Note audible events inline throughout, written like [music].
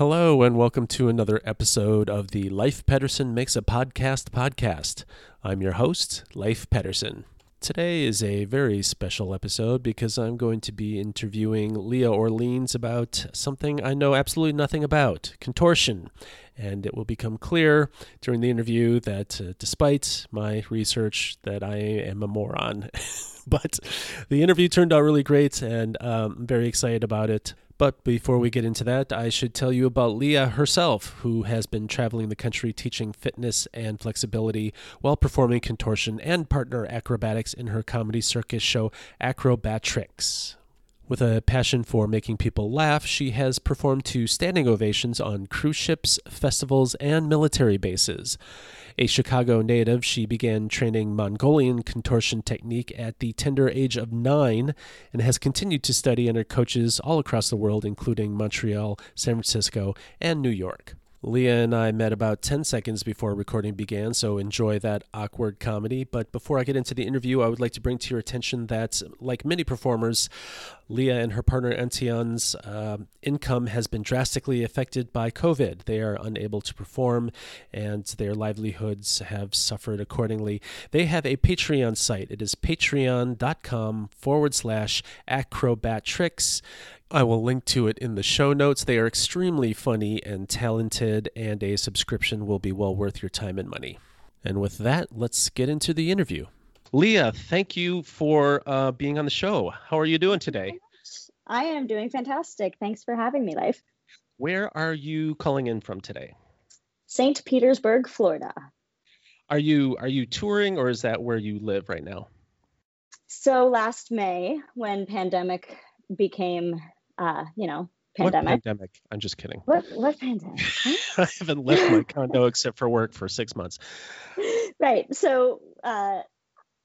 Hello, and welcome to another episode of the Leif Pedersen Makes a Podcast podcast. I'm your host, Leif Pedersen. Today is a very special episode because I'm going to be interviewing Leah Orleans about something I know absolutely nothing about contortion. And it will become clear during the interview that uh, despite my research that I am a moron. [laughs] but the interview turned out really great and um, I'm very excited about it. But before we get into that, I should tell you about Leah herself, who has been traveling the country teaching fitness and flexibility while performing contortion and partner acrobatics in her comedy circus show Acrobatrix. With a passion for making people laugh, she has performed to standing ovations on cruise ships, festivals, and military bases. A Chicago native, she began training Mongolian contortion technique at the tender age of nine and has continued to study under coaches all across the world, including Montreal, San Francisco, and New York. Leah and I met about 10 seconds before recording began, so enjoy that awkward comedy. But before I get into the interview, I would like to bring to your attention that, like many performers, Leah and her partner Etienne's uh, income has been drastically affected by COVID. They are unable to perform, and their livelihoods have suffered accordingly. They have a Patreon site. It is patreon.com forward slash acrobatrix. I will link to it in the show notes. They are extremely funny and talented, and a subscription will be well worth your time and money. And with that, let's get into the interview. Leah, thank you for uh, being on the show. How are you doing today? I am doing fantastic. Thanks for having me, Leif. Where are you calling in from today? St. Petersburg, Florida. Are you are you touring or is that where you live right now? So last May, when pandemic became uh, you know, pandemic. What pandemic? I'm just kidding. What what pandemic? [laughs] I haven't left my condo except for work for six months. [laughs] Right. So uh,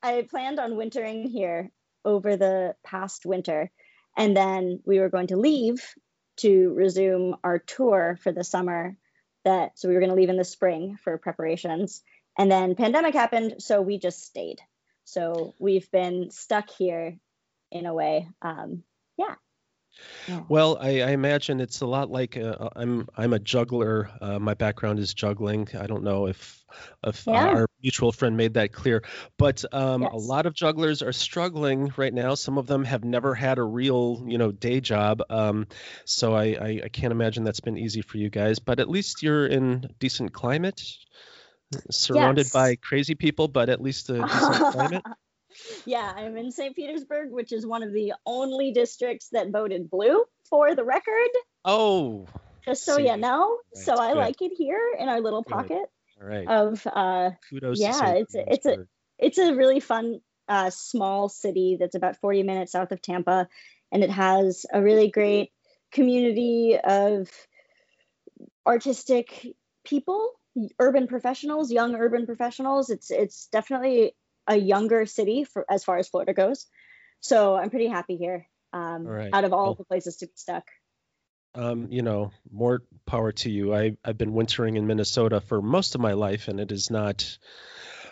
I planned on wintering here over the past winter, and then we were going to leave to resume our tour for the summer. That so we were going to leave in the spring for preparations, and then pandemic happened, so we just stayed. So we've been stuck here in a way. Um, yeah. Yeah. Well, I, I, imagine it's a lot like uh, uh, I'm. I'm a juggler. Uh, my background is juggling. I don't know if if yeah. our mutual friend made that clear, but um, yes. a lot of jugglers are struggling right now. Some of them have never had a real, you know, day job. Um, so I, I, I can't imagine that's been easy for you guys. But at least you're in decent climate, surrounded yes. by crazy people, but at least a decent climate. [laughs] yeah, I'm in St. Petersburg, which is one of the only districts that voted blue for the record. Oh. Just so see. you know. Right, so I good. like it here in our little pocket of uh kudos yeah, it's a, it's a it's a really fun uh small city that's about 40 minutes south of Tampa and it has a really great community of artistic people urban professionals young urban professionals it's it's definitely a younger city for as far as Florida goes. So I'm pretty happy here. Um, right. Out of all well, the places to be stuck. Um, you know, more power to you. I I've been wintering in Minnesota for most of my life, and it is not.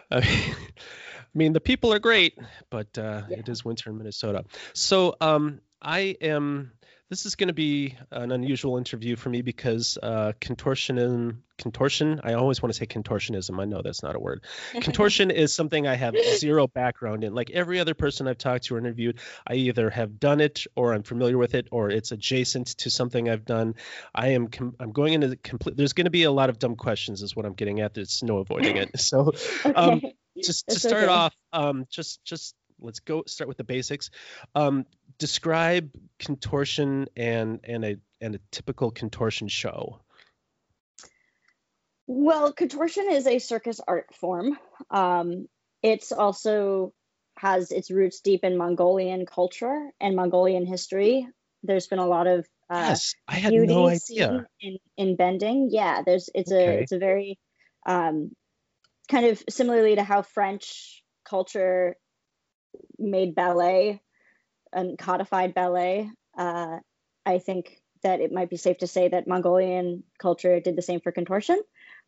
I [laughs] mean, I mean the people are great, but uh, yeah. it is winter in Minnesota. So um, I am this is going to be an unusual interview for me because uh, contortion, contortion. I always want to say contortionism. I know that's not a word. [laughs] Contortion is something I have zero background in. Like every other person I've talked to or interviewed, I either have done it or I'm familiar with it or it's adjacent to something I've done. I am com- I'm going into complete. There's going to be a lot of dumb questions, is what I'm getting at. There's no avoiding it. So, [laughs] um, okay. just to start okay. off, um, just just let's go start with the basics. Um, describe contortion and and a and a typical contortion show. Well, contortion is a circus art form. Um, it's also has its roots deep in Mongolian culture and Mongolian history. There's been a lot of uh, yes, I had no idea in, in bending. Yeah, there's it's okay. a it's a very um, kind of similarly to how French culture made ballet and codified ballet. Uh, I think that it might be safe to say that Mongolian culture did the same for contortion.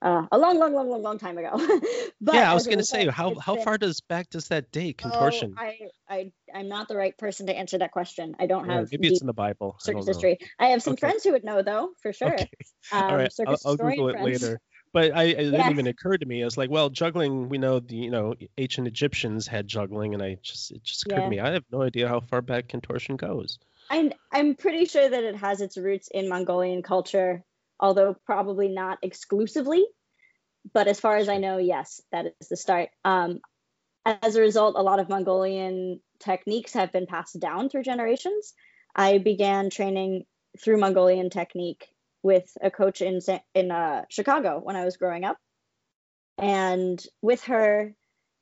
Uh, a long, long, long, long, long time ago. [laughs] but yeah, I was going to say, how how been, far does back does that date contortion? Oh, I I I'm not the right person to answer that question. I don't have. Yeah, maybe it's in the Bible. Circus history. I have some okay. friends who would know though, for sure. Okay. Um, [laughs] All right, I'll, I'll Google it friends. later. But I, it didn't even occur to me. I was like, well, juggling. We know the you know ancient Egyptians had juggling, and I just it just occurred yeah. to me. I have no idea how far back contortion goes. I'm I'm pretty sure that it has its roots in Mongolian culture, although probably not exclusively. But as far as I know, yes, that is the start. Um, as a result, a lot of Mongolian techniques have been passed down through generations. I began training through Mongolian technique with a coach in in uh, Chicago when I was growing up, and with her,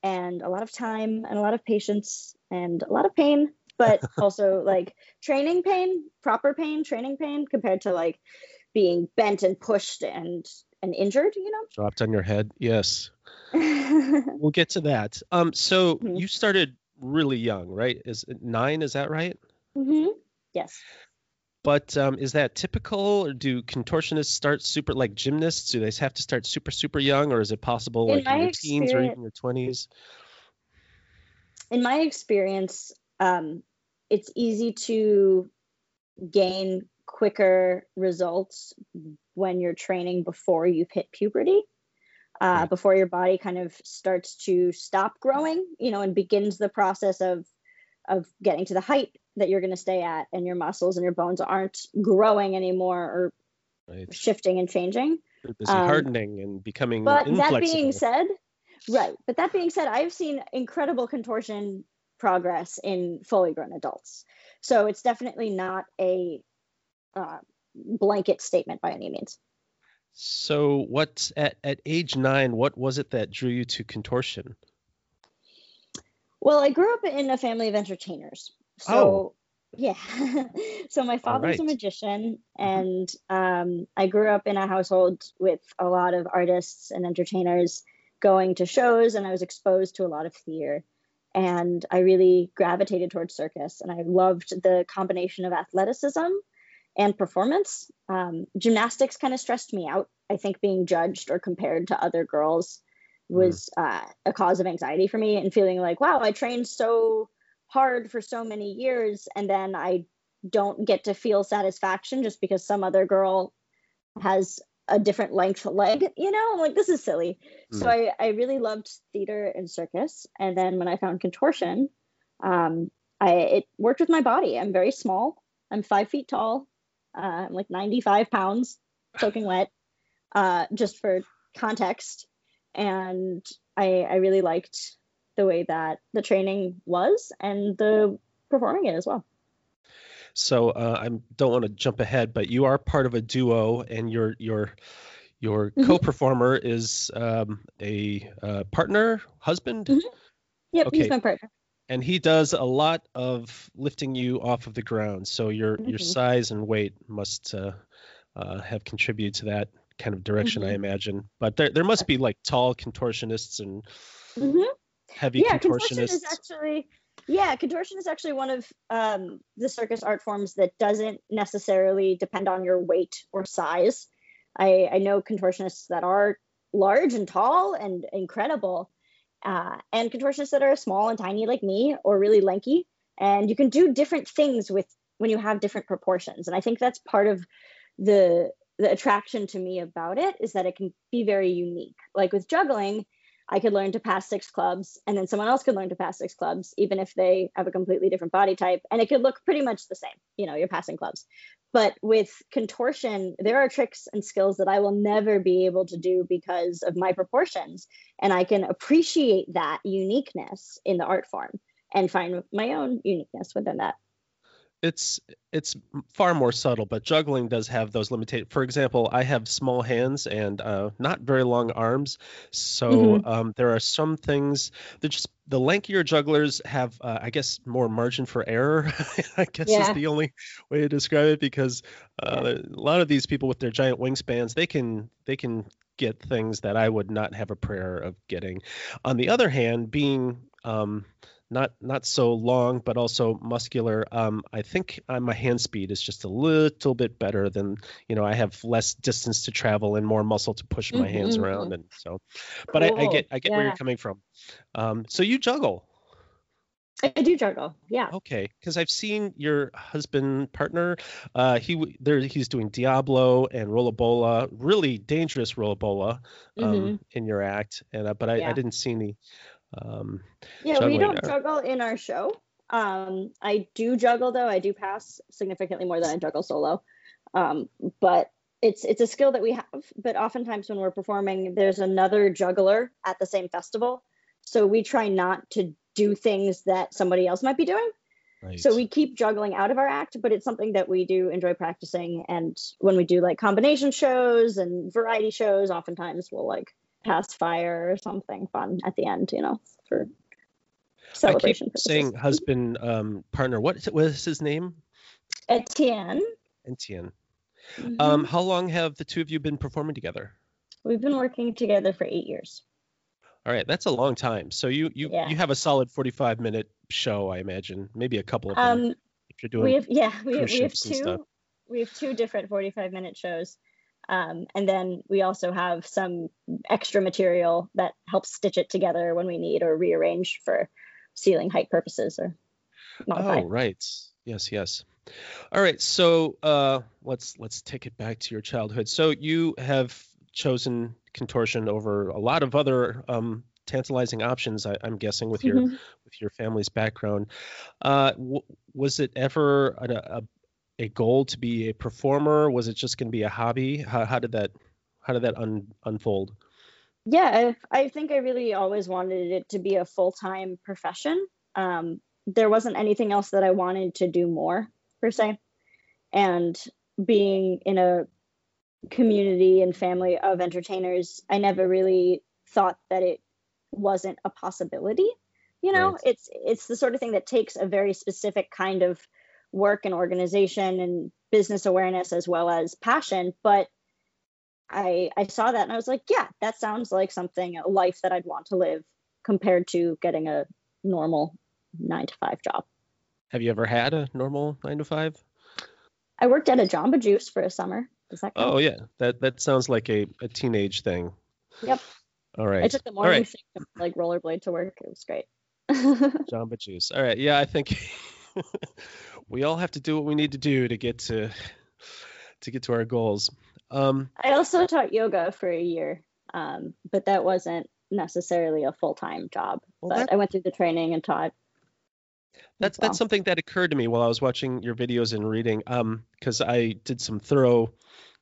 and a lot of time and a lot of patience and a lot of pain but [laughs] also like training pain, proper pain, training pain compared to like being bent and pushed and and injured, you know? Dropped on your head. Yes. [laughs] we'll get to that. Um so mm-hmm. you started really young, right? Is 9 is that right? Mhm. Yes. But um, is that typical, or do contortionists start super like gymnasts? Do they have to start super super young, or is it possible in like in your teens or even your twenties? In my experience, um, it's easy to gain quicker results when you're training before you've hit puberty. Uh, before your body kind of starts to stop growing, you know, and begins the process of of getting to the height that you're going to stay at, and your muscles and your bones aren't growing anymore or right. shifting and changing. Busy um, hardening and becoming. But inflexible. that being said, right. But that being said, I've seen incredible contortion progress in fully grown adults. So it's definitely not a uh, blanket statement by any means. So, what at, at age nine, what was it that drew you to contortion? Well, I grew up in a family of entertainers. So, oh. yeah. [laughs] so, my father's right. a magician, mm-hmm. and um, I grew up in a household with a lot of artists and entertainers going to shows, and I was exposed to a lot of theater and I really gravitated towards circus. And I loved the combination of athleticism and performance. Um, gymnastics kind of stressed me out. I think being judged or compared to other girls was mm. uh, a cause of anxiety for me, and feeling like, wow, I trained so hard for so many years, and then I don't get to feel satisfaction just because some other girl has a different length leg, you know, I'm like, this is silly. Mm. So I, I really loved theater and circus. And then when I found contortion, um, I, it worked with my body. I'm very small. I'm five feet tall. Uh, I'm like 95 pounds, soaking wet, uh, just for context. And I, I really liked the way that the training was and the performing it as well. So uh, I don't want to jump ahead, but you are part of a duo, and your your your mm-hmm. co-performer is um, a uh, partner, husband. Mm-hmm. Yep, okay. he's my partner. And he does a lot of lifting you off of the ground. So your mm-hmm. your size and weight must uh, uh, have contributed to that kind of direction, I mm-hmm. imagine. But there there must be like tall contortionists and mm-hmm. Heavy yeah, contortionists. Contortion is actually yeah, contortion is actually one of um, the circus art forms that doesn't necessarily depend on your weight or size. I, I know contortionists that are large and tall and incredible, uh, and contortionists that are small and tiny like me or really lanky. And you can do different things with when you have different proportions. And I think that's part of the the attraction to me about it is that it can be very unique. Like with juggling, I could learn to pass six clubs, and then someone else could learn to pass six clubs, even if they have a completely different body type. And it could look pretty much the same. You know, you're passing clubs. But with contortion, there are tricks and skills that I will never be able to do because of my proportions. And I can appreciate that uniqueness in the art form and find my own uniqueness within that it's it's far more subtle, but juggling does have those limitations. For example, I have small hands and uh, not very long arms, so mm-hmm. um, there are some things that just the lankier jugglers have, uh, I guess, more margin for error. [laughs] I guess yeah. is the only way to describe it because uh, yeah. a lot of these people with their giant wingspans, they can they can get things that I would not have a prayer of getting. On the other hand, being um, not not so long, but also muscular. Um, I think uh, my hand speed is just a little bit better than you know. I have less distance to travel and more muscle to push my mm-hmm. hands around, and so. But cool. I, I, get I get yeah. where you're coming from. Um, so you juggle. I do juggle. Yeah. Okay, because I've seen your husband partner. Uh, he there he's doing diabolo and rola bola, really dangerous rola bola, um, mm-hmm. in your act, and uh, but I, yeah. I, didn't see any. Um, yeah, we don't juggle in our show. Um, I do juggle though. I do pass significantly more than I juggle solo. Um, but it's it's a skill that we have. But oftentimes when we're performing, there's another juggler at the same festival, so we try not to do things that somebody else might be doing. Right. So we keep juggling out of our act, but it's something that we do enjoy practicing. And when we do like combination shows and variety shows, oftentimes we'll like pass fire or something fun at the end, you know, for celebration. I keep saying husband, um, partner. was his name? Etienne. Etienne. Mm-hmm. Um, how long have the two of you been performing together? We've been working together for eight years. All right, that's a long time. So you you yeah. you have a solid 45 minute show, I imagine. Maybe a couple of them. Um, if you're doing we have yeah, we have, we have two we have two different 45 minute shows. Um, and then we also have some extra material that helps stitch it together when we need or rearrange for ceiling height purposes or modify. Oh, right. Yes, yes. All right. So uh, let's let's take it back to your childhood. So you have chosen contortion over a lot of other um, tantalizing options. I, am guessing with your mm-hmm. with your family's background. Uh, w- was it ever a, a, a, goal to be a performer? Was it just going to be a hobby? How, how, did that how did that un, unfold? Yeah, I, I, think I really always wanted it to be a full time profession. Um, there wasn't anything else that I wanted to do more per se, and being in a community and family of entertainers, I never really thought that it wasn't a possibility. You know, right. it's it's the sort of thing that takes a very specific kind of work and organization and business awareness as well as passion. But I I saw that and I was like, yeah, that sounds like something a life that I'd want to live compared to getting a normal nine to five job. Have you ever had a normal nine to five? I worked at a Jamba Juice for a summer. Does that count? Oh yeah, that that sounds like a, a teenage thing. Yep. All right. I took the morning right. shift like rollerblade to work. It was great. [laughs] Jamba Juice. All right. Yeah, I think [laughs] we all have to do what we need to do to get to to get to our goals. Um, I also taught yoga for a year, um, but that wasn't necessarily a full time job. Well, but that, I went through the training and taught that's well. that's something that occurred to me while I was watching your videos and reading. Um, because I did some thorough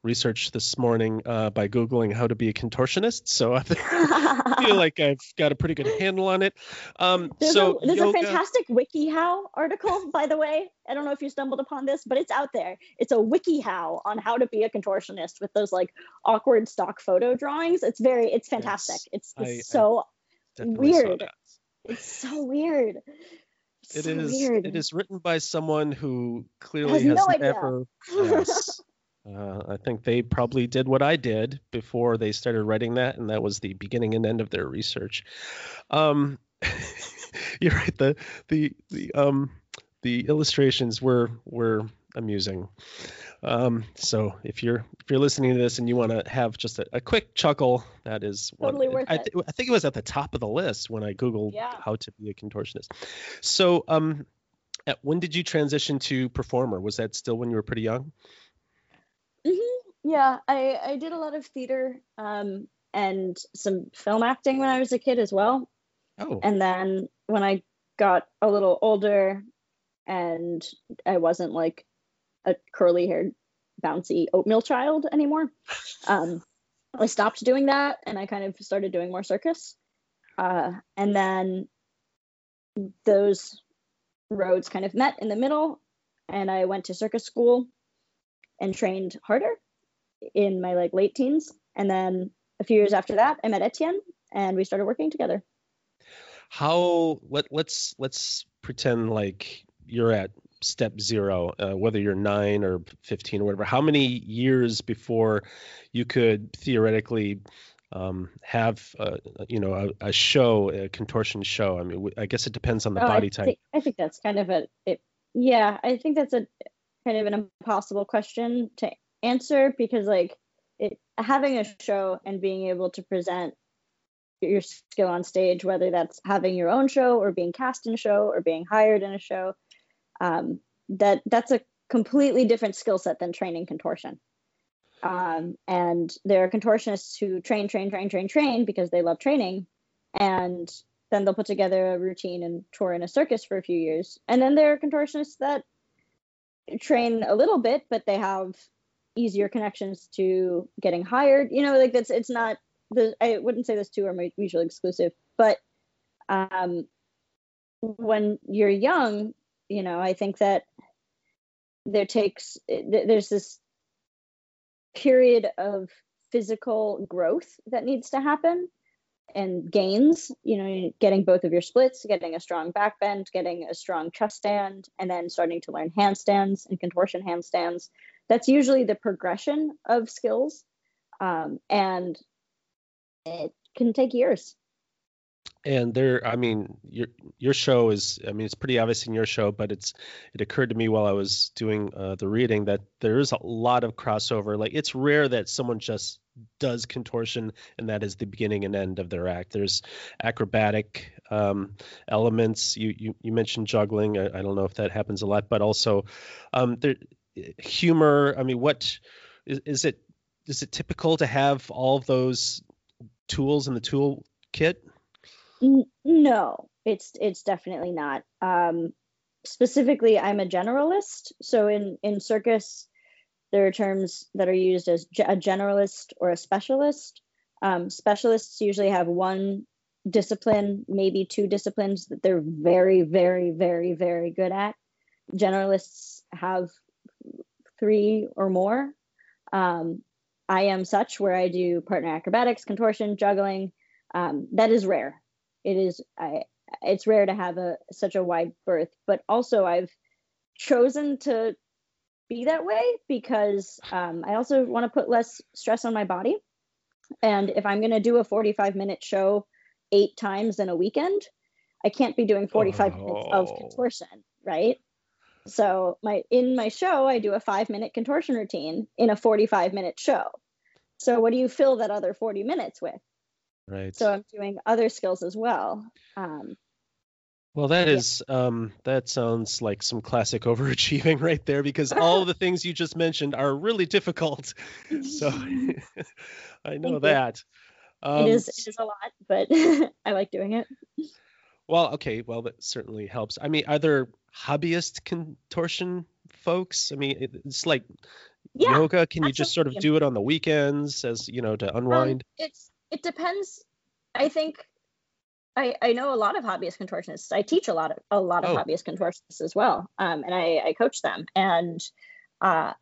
research this morning uh, by googling how to be a contortionist. So I [laughs] feel like I've got a pretty good handle on it. Um, there's so a, there's yoga... a fantastic WikiHow article, by the way. I don't know if you stumbled upon this, but it's out there. It's a WikiHow on how to be a contortionist with those like awkward stock photo drawings. It's very, it's fantastic. Yes, it's, it's I, so I weird. It's so weird. It so is. Weird. It is written by someone who clearly has, has no never. Yes. [laughs] uh, I think they probably did what I did before they started writing that, and that was the beginning and end of their research. Um, [laughs] you're right. The the the um the illustrations were were amusing. Um, so if you're if you're listening to this and you want to have just a, a, quick chuckle, that is totally one, worth I, it. I think it was at the top of the list when I googled yeah. how to be a contortionist. So um, at, when did you transition to performer? Was that still when you were pretty young? Mm-hmm. Yeah, I I did a lot of theater um, and some film acting when I was a kid as well. Oh. And then when I got a little older and I wasn't like a curly haired, bouncy oatmeal child anymore. [laughs] Um, I stopped doing that and I kind of started doing more circus. Uh, and then those roads kind of met in the middle, and I went to circus school and trained harder in my like late teens. And then a few years after that, I met Etienne and we started working together. How let let's let's pretend like you're at step zero, uh, whether you're nine or 15 or whatever, how many years before you could theoretically um, have uh, you know a, a, show, a contortion show? I mean, I guess it depends on the oh, body I type. Think, I think that's kind of a it, yeah. I think that's a kind of an impossible question to answer because like it having a show and being able to present your skill on stage, whether that's having your own show or being cast in a show or being hired in a show, um, that that's a completely different skill set than training contortion. Um, and there are contortionists who train, train, train, train, train because they love training, and then they'll put together a routine and tour in a circus for a few years. And then there are contortionists that train a little bit, but they have easier connections to getting hired. You know, like that's it's not the I wouldn't say those two are mutually exclusive, but um, when you're young, you know, I think that there takes there's this period of physical growth that needs to happen and gains you know getting both of your splits getting a strong back bend getting a strong chest stand and then starting to learn handstands and contortion handstands. That's usually the progression of skills um, and it can take years. And there i mean your your show is i mean it's pretty obvious in your show but it's it occurred to me while i was doing uh, the reading that there is a lot of crossover. Like it's rare that someone just does contortion and that is the beginning and end of their act there's acrobatic um, elements you, you you mentioned juggling I, I, don't know if that happens a lot but also um, there humor i mean what is, is it is it typical to have all those tools in the tool kit no, it's it's definitely not. Um, specifically, I'm a generalist. So in in circus, there are terms that are used as a generalist or a specialist. Um, specialists usually have one discipline, maybe two disciplines that they're very, very, very, very good at. Generalists have three or more. Um, I am such where I do partner acrobatics, contortion, juggling. Um, that is rare it is I it's rare to have a such a wide berth, but also I've chosen to be that way because um, I also want to put less stress on my body. And if I'm going to do a 45 minute show eight times in a weekend, I can't be doing 45 oh. minutes of oh. contortion, right? So my in my show, I do a five minute contortion routine in a 45 minute show. So what do you fill that other 40 minutes with? Right. So I'm doing other skills as well. Um, well, that is um, that sounds like some classic [laughs] overachieving right there, because all the things you just mentioned are really difficult. [laughs] So [laughs] I know Thank that. Um, it is it is a lot, but I like doing it. Well, okay, well that certainly helps. I mean, are there hobbyist contortion folks? I mean, it's like yeah, yoga. Can you just sort of do it on the weekends as you know to um, unwind? Um, it's it depends. I think I, I know a lot of hobbyist contortionists. I teach a lot of a lot of oh. hobbyist contortionists as well, um, and I, I coach them. And uh,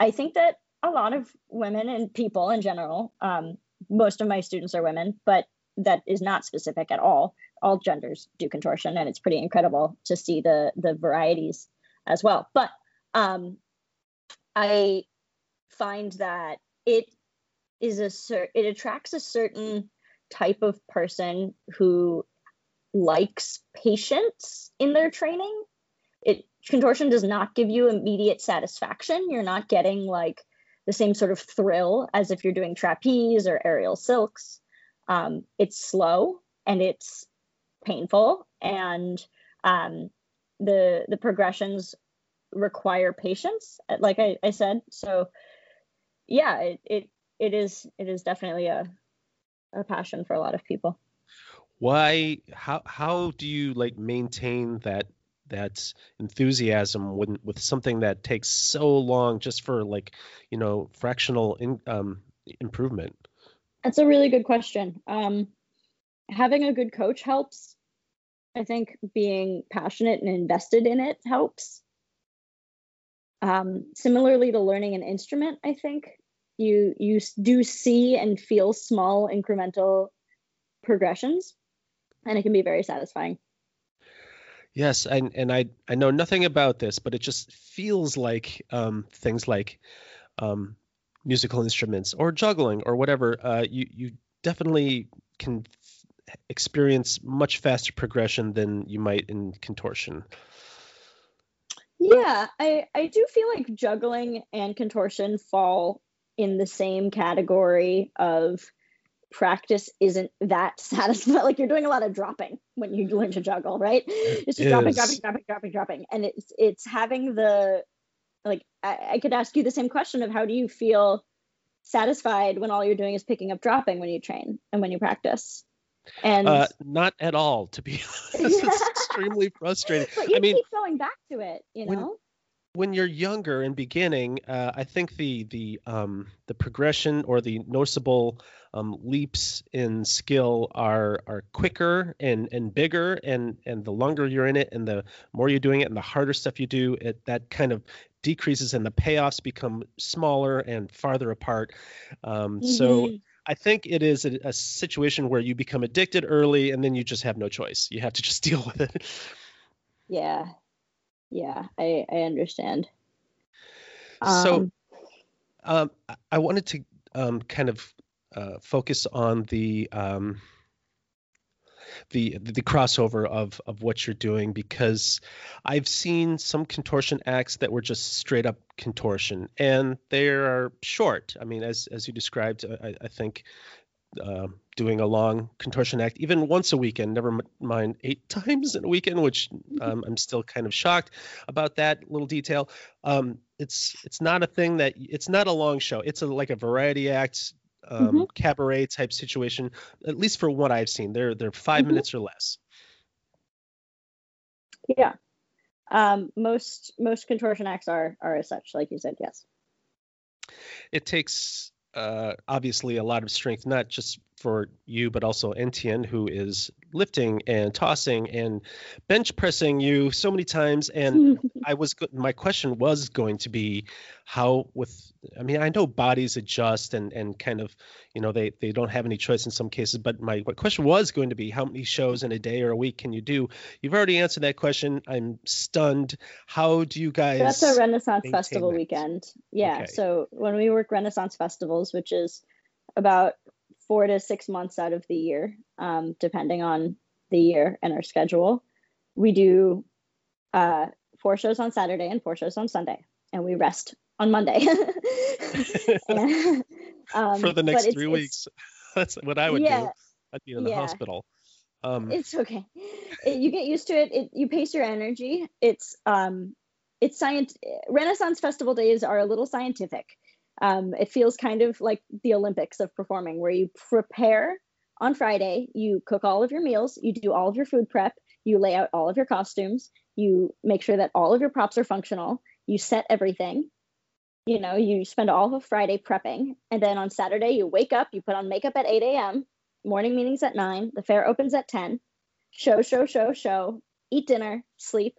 I think that a lot of women and people in general, um, most of my students are women, but that is not specific at all. All genders do contortion, and it's pretty incredible to see the the varieties as well. But um, I find that it is a cer- it attracts a certain type of person who likes patience in their training. It contortion does not give you immediate satisfaction. You're not getting like the same sort of thrill as if you're doing trapeze or aerial silks. Um, it's slow and it's painful, and um, the the progressions require patience, like I, I said. So, yeah, it, it it is it is definitely a a passion for a lot of people. Why how how do you like maintain that that enthusiasm when with something that takes so long just for like you know fractional in, um, improvement? That's a really good question. Um, having a good coach helps. I think being passionate and invested in it helps. Um, similarly to learning an instrument i think you you do see and feel small incremental progressions and it can be very satisfying yes and and i i know nothing about this but it just feels like um, things like um, musical instruments or juggling or whatever uh, you you definitely can experience much faster progression than you might in contortion. Yeah, I I do feel like juggling and contortion fall in the same category of practice isn't that [laughs] satisfying. Like you're doing a lot of dropping when you learn to juggle, right? It's just dropping, dropping, dropping, dropping, dropping, and it's it's having the like I, I could ask you the same question of how do you feel satisfied when all you're doing is picking up dropping when you train and when you practice? And uh, not at all to be [laughs] honest. It's [laughs] extremely frustrating. But you i mean keep going back to it you know? when you're younger and beginning uh, i think the the um the progression or the noticeable um, leaps in skill are are quicker and and bigger and and the longer you're in it and the more you're doing it and the harder stuff you do it that kind of decreases and the payoffs become smaller and farther apart um, mm-hmm. so I think it is a, a, situation where you become addicted early and then you just have no choice. You have to just [laughs] deal with it. Yeah. Yeah, I, I understand. So um, um I wanted to um, kind of uh, focus on the um, the the crossover of of what you're doing because I've seen some contortion acts that were just straight up contortion and they are short. I mean, as as you described, I, I think uh, doing a long contortion act, even once a weekend, never mind eight [laughs] times in a weekend, which um, I'm still kind of shocked about that little detail. Um, it's it's not a thing that it's not a long show. It's a, like a variety act um, mm-hmm. cabaret type situation. At least for what I've seen, they're they're 5 mm-hmm. minutes or less. Yeah, um, most most contortion acts are are as such, like you said. Yes. It takes uh, obviously a lot of strength, not just for you, but also Etienne, who is lifting and tossing and bench pressing you so many times. And [laughs] I was, my question was going to be how, with, I mean, I know bodies adjust and, and kind of, you know, they, they don't have any choice in some cases, but my question was going to be how many shows in a day or a week can you do? You've already answered that question. I'm stunned. How do you guys? That's a Renaissance Festival that? weekend. Yeah. Okay. So when we work Renaissance festivals, which is about four to six months out of the year, um, depending on the year and our schedule. We do uh, four shows on Saturday and four shows on Sunday, and we rest on Monday. and, [laughs] [laughs] um, For the next three weeks. [laughs] That's what I would yeah, do. I'd be in the yeah. hospital. Um, it's okay. It, you get used to it. it. You pace your energy. It's um, it's science. Renaissance Festival days are a little scientific. Um, it feels kind of like the Olympics of performing, where you prepare on Friday, you cook all of your meals, you do all of your food prep, you lay out all of your costumes, you make sure that all of your props are functional, you set everything. You know, you spend all of Friday prepping, and then on Saturday, you wake up, you put on makeup at 8 a.m., morning meetings at 9, the fair opens at 10, show, show, show, show, eat dinner, sleep,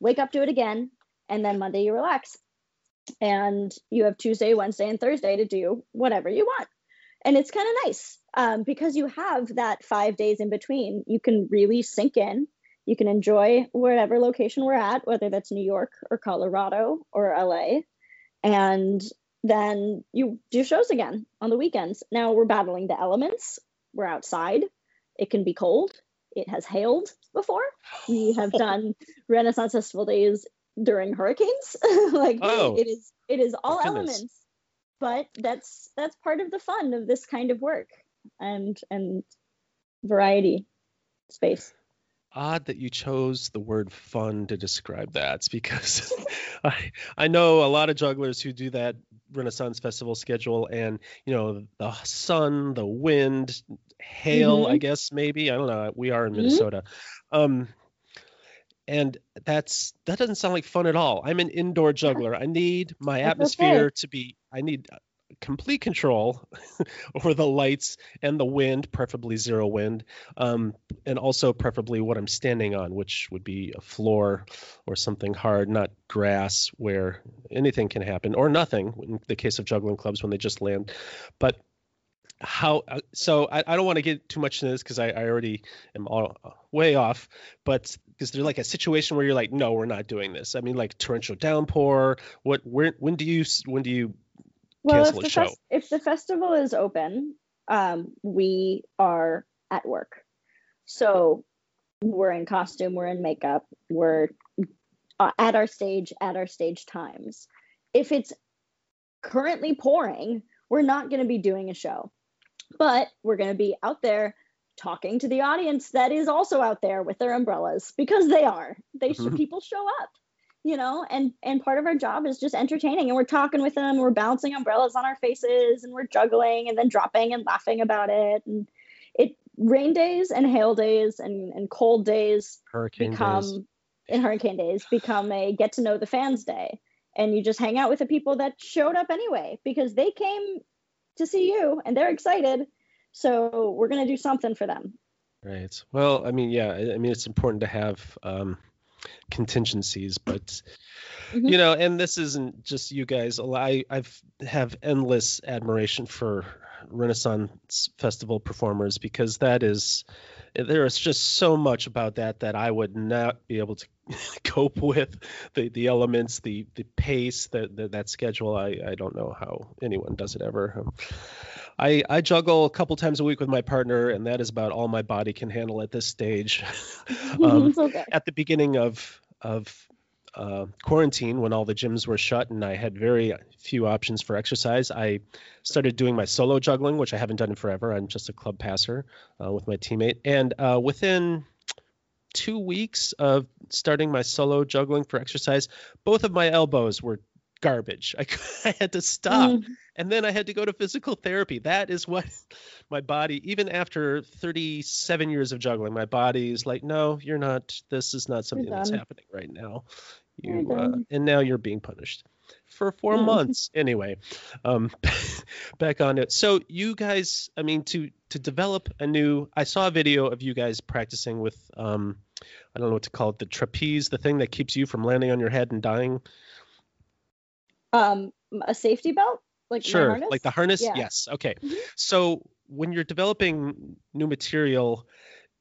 wake up, do it again, and then Monday you relax and you have Tuesday, Wednesday, and Thursday to do whatever you want. And it's kind of nice um, because you have that five days in between. You can really sink in. You can enjoy whatever location we're at, whether that's New York or Colorado or LA. And then you do shows again on the weekends. Now we're battling the elements. We're outside. It can be cold. It has hailed before. We have [laughs] done Renaissance Festival days during hurricanes. [laughs] like oh, it is it is all elements. But that's that's part of the fun of this kind of work and and variety space odd that you chose the word fun to describe that [laughs] because [laughs] I I know a lot of jugglers who do that Renaissance Festival schedule and you know the sun, the wind, hail, mm-hmm. I guess maybe. I don't know. We are in mm-hmm. Minnesota. Mm-hmm. Um and that's that doesn't sound like fun at all. I'm an indoor [laughs] juggler. I need my that's atmosphere okay. to be i need uh, complete control [laughs] over the lights and the wind preferably zero wind um, and also preferably what i'm standing on which would be a floor or something hard not grass where anything can happen or nothing in the case of juggling clubs when they just land. But how uh, so I, I don't want to get too much into this because I, I already am all uh, way off but is there like a situation where you're like no we're not doing this i mean like torrential downpour what where when do you when do you well, cancel if a show fest- if the festival is open um, we are at work. So we're in costume, we're in makeup, we're uh, at our stage at our stage times. If it's currently pouring, we're not going to be doing a show, but we're going to be out there talking to the audience that is also out there with their umbrellas because they are. They mm-hmm. people show up, you know, and and part of our job is just entertaining and we're talking with them, we're bouncing umbrellas on our faces and we're juggling and then dropping and laughing about it and it rain days and hail days and, and cold days hurricane become days. in hurricane days become a get to know the fans day and you just hang out with the people that showed up anyway because they came to see you and they're excited. So we're going to do something for them. Right. Well i mean yeah i mean it's important to have um, contingencies but mm-hmm. you know and this isn't just you guys. I i've have endless admiration for renaissance festival performers because that is there is just so much about that that i would not be able to [laughs] cope with the the elements the the pace that that, that schedule i i don't know how anyone does it ever um, I, I juggle a couple times a week with my partner, and that is about all my body can handle at this stage. [laughs] [laughs] um, okay. At the beginning of of uh, quarantine, when all the gyms were shut and I had very few options for exercise, I started doing my solo juggling, which I haven't done in forever. I'm just a club passer uh, with my teammate, and uh, within two weeks of starting my solo juggling for exercise, both of my elbows were garbage. [laughs] I, I had to stop. Mm. And then I had to go to physical therapy. That is what [laughs] my body, even after 37 years of juggling, my body is like, no, you're not, this is not something that's happening right now. You, uh, and now you're being punished for four mm. months. Anyway um [laughs] back on it. So you guys i mean to to develop a new i saw a video of you guys practicing with um i don't know what to call it the trapeze the thing that keeps you from landing on your head and dying. Um a safety belt? Like sure like the harness? Yeah. yes okay. Mm-hmm. so when you're developing new material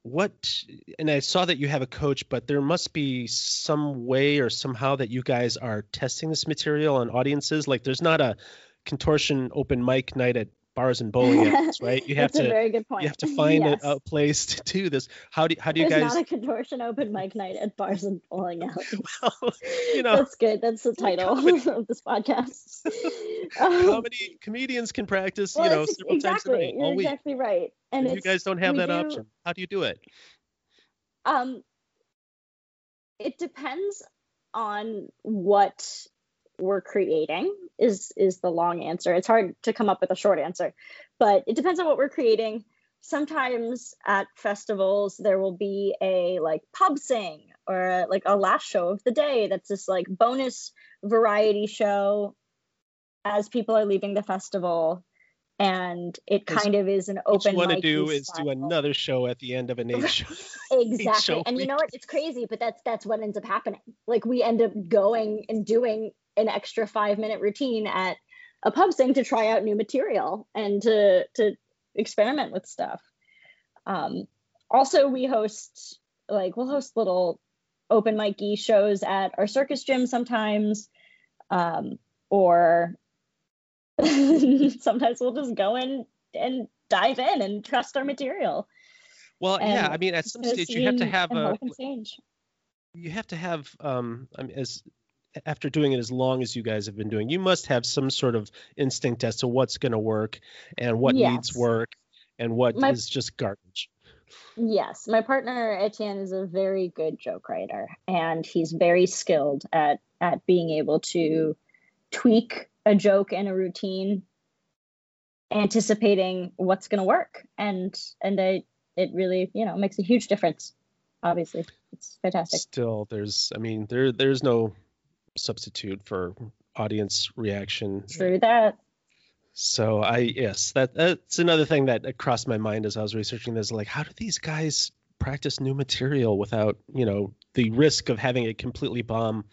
what and i saw that you have a coach but there must be some way or somehow that you guys are testing this material on audiences? Like there's not a contortion open mic night at bars and bowling [laughs] alleys, right? You have to very good point. You have to find yes. a, a, place to do this. How do how do you There's guys? not a contortion open mic night at bars and bowling alleys. [laughs] well, you know, that's good. That's the title of this podcast. [laughs] um, Comedy comedians can practice, well, you know, several exactly, times a day, You're exactly right. And you guys don't have that do, option. How do you do it? Um, it depends on what we're creating is is the long answer it's hard to come up with a short answer but it depends on what we're creating sometimes at festivals there will be a like pub sing or a, like a last show of the day that's this like bonus variety show as people are leaving the festival and it kind of is an open. What you want to do is style. do another show at the end of an eight show. [laughs] exactly, show and you know what? It's crazy, but that's that's what ends up happening. Like we end up going and doing an extra five minute routine at a pub sing to try out new material and to to experiment with stuff. Um, also, we host like we'll host little open mic shows at our circus gym sometimes, um, or [laughs] sometimes we'll just go in and dive in and trust our material. Well, and yeah, I mean, at some stage you have to have a you have to have um I mean, as after doing it as long as you guys have been doing, you must have some sort of instinct as to what's going to work and what yes. needs work and what my, is just garbage. Yes, my partner Etienne is a very good joke writer, and he's very skilled at at being able to tweak a joke and a routine, anticipating what's going to work, and and I, it really you know makes a huge difference. Obviously, it's fantastic. Still, there's I mean there there's no substitute for audience reaction. True that. So I yes, that that's another thing that crossed my mind as I was researching this. Like, how do these guys practice new material without you know the risk of having it completely bomb?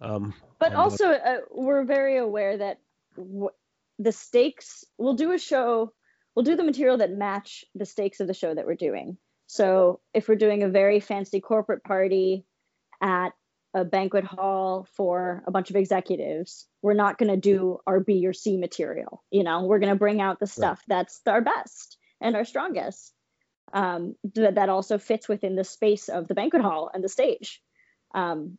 Um, but also, uh, we're very aware that w- the stakes. We'll do a show. We'll do the material that match the stakes of the show that we're doing. So if we're doing a very fancy corporate party at a banquet hall for a bunch of executives, we're not going to do our B or C material. You know, we're going to bring out the stuff right. that's our best and our strongest. Um, that that also fits within the space of the banquet hall and the stage. Um,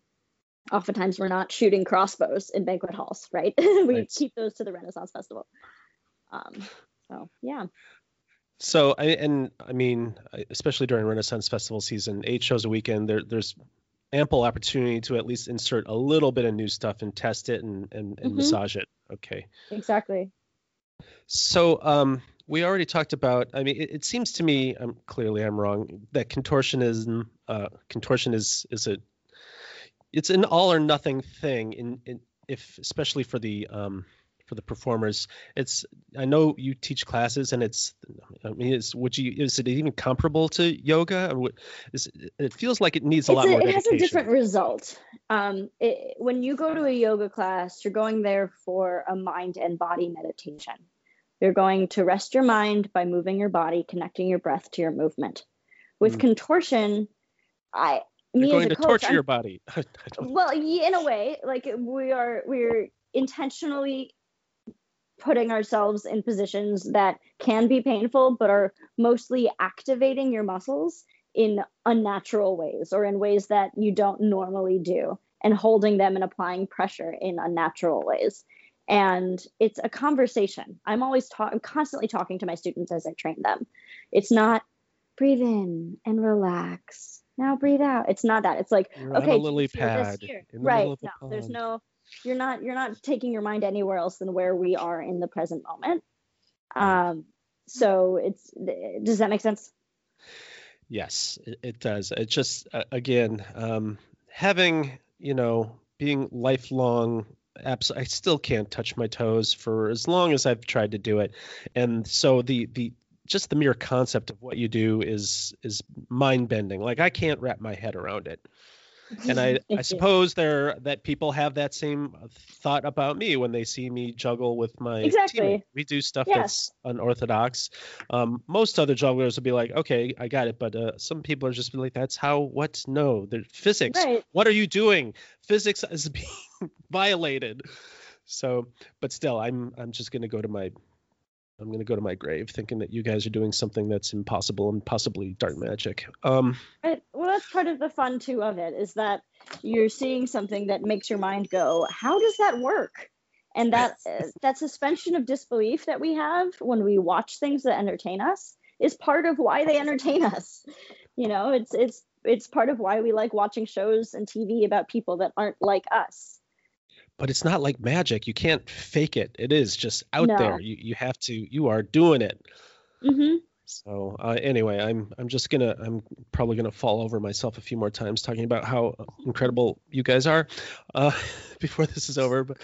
oftentimes, we're not shooting crossbows in banquet halls, right? [laughs] we right. keep those to the Renaissance Festival. Um, so yeah. So I and I mean, especially during Renaissance Festival season, eight shows a weekend. There, there's ample opportunity to at least insert a little bit of new stuff and test it and and, and mm-hmm. massage it. Okay. Exactly. So um, we already talked about. I mean, it, it seems to me, I'm clearly I'm wrong. That contortionism, uh, contortion is is a, it's an all or nothing thing. In, in if especially for the um, for the performers. It's I know you teach classes, and it's I mean, is would you is it even comparable to yoga? Is, it feels like it needs a it's lot a, more. It dedication. has a different result. Um, it, when you go to a yoga class, you're going there for a mind and body meditation. You're going to rest your mind by moving your body, connecting your breath to your movement. With mm. contortion, I me You're going to coach, torture I'm, your body. [laughs] well, in a way, like we are, we're intentionally putting ourselves in positions that can be painful, but are mostly activating your muscles in unnatural ways or in ways that you don't normally do, and holding them and applying pressure in unnatural ways. And it's a conversation. I'm always talking, constantly talking to my students as I train them. It's not breathe in and relax. Now breathe out. It's not that. It's like, You're okay, lily pad right. No, there's no you're not you're not taking your mind anywhere else than where we are in the present moment um so it's does that make sense yes it, it does it just uh, again um having you know being lifelong abs- I still can't touch my toes for as long as I've tried to do it. And so the the just the mere concept of what you do is is mind bending. Like I can't wrap my head around it and I, I [laughs] suppose there that people have that same thought about me when they see me juggle with my exactly. We do stuff yes. that's unorthodox. Um, most other jugglers would be like, okay, I got it, but uh, some people are just like, that's how. What? No, the physics. Right. What are you doing? Physics is [laughs] being violated. So, but still, I'm I'm just gonna go to my I'm going to go to my grave thinking that you guys are doing something that's impossible and possibly dark magic. Um, well, that's part of the fun too of it is that you're seeing something that makes your mind go, "How does that work?" And that [laughs] that suspension of disbelief that we have when we watch things that entertain us is part of why they entertain us. You know, it's it's it's part of why we like watching shows and TV about people that aren't like us but it's not like magic. You can't fake it. It is just out no. there. You you have to. You are doing it. Mm-hmm. So uh, anyway, I'm I'm just gonna I'm probably gonna fall over myself a few more times talking about how incredible you guys are uh, [laughs] before this is over. But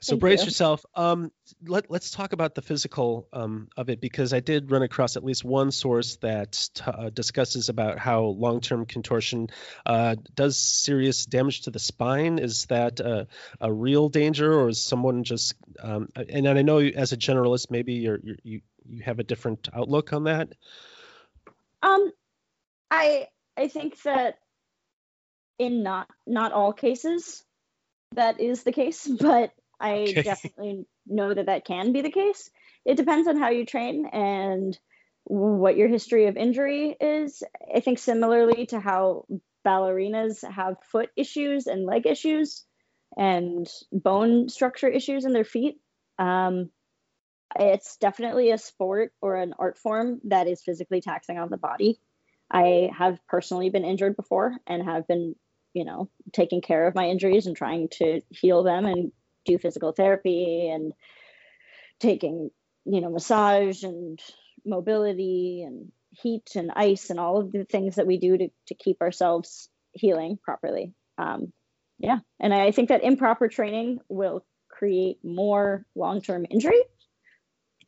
so Thank brace you. yourself. Um, let let's talk about the physical um, of it because I did run across at least one source that t- uh, discusses about how long-term contortion uh, does serious damage to the spine. Is that a, a real danger, or is someone just? Um, and I know as a generalist, maybe you're, you're you you have a different outlook on that? Um, I I think that in not not all cases that is the case, [laughs] but I okay. definitely know that that can be the case. It depends on how you train and what your history of injury is. I think similarly to how ballerinas have foot issues and leg issues and bone structure issues in their feet. Um, it's definitely a sport or an art form that is physically taxing on the body. I have personally been injured before and have been, you know, taking care of my injuries and trying to heal them and do physical therapy and taking, you know, massage and mobility and heat and ice and all of the things that we do to, to keep ourselves healing properly. Um, yeah. And I think that improper training will create more long term injury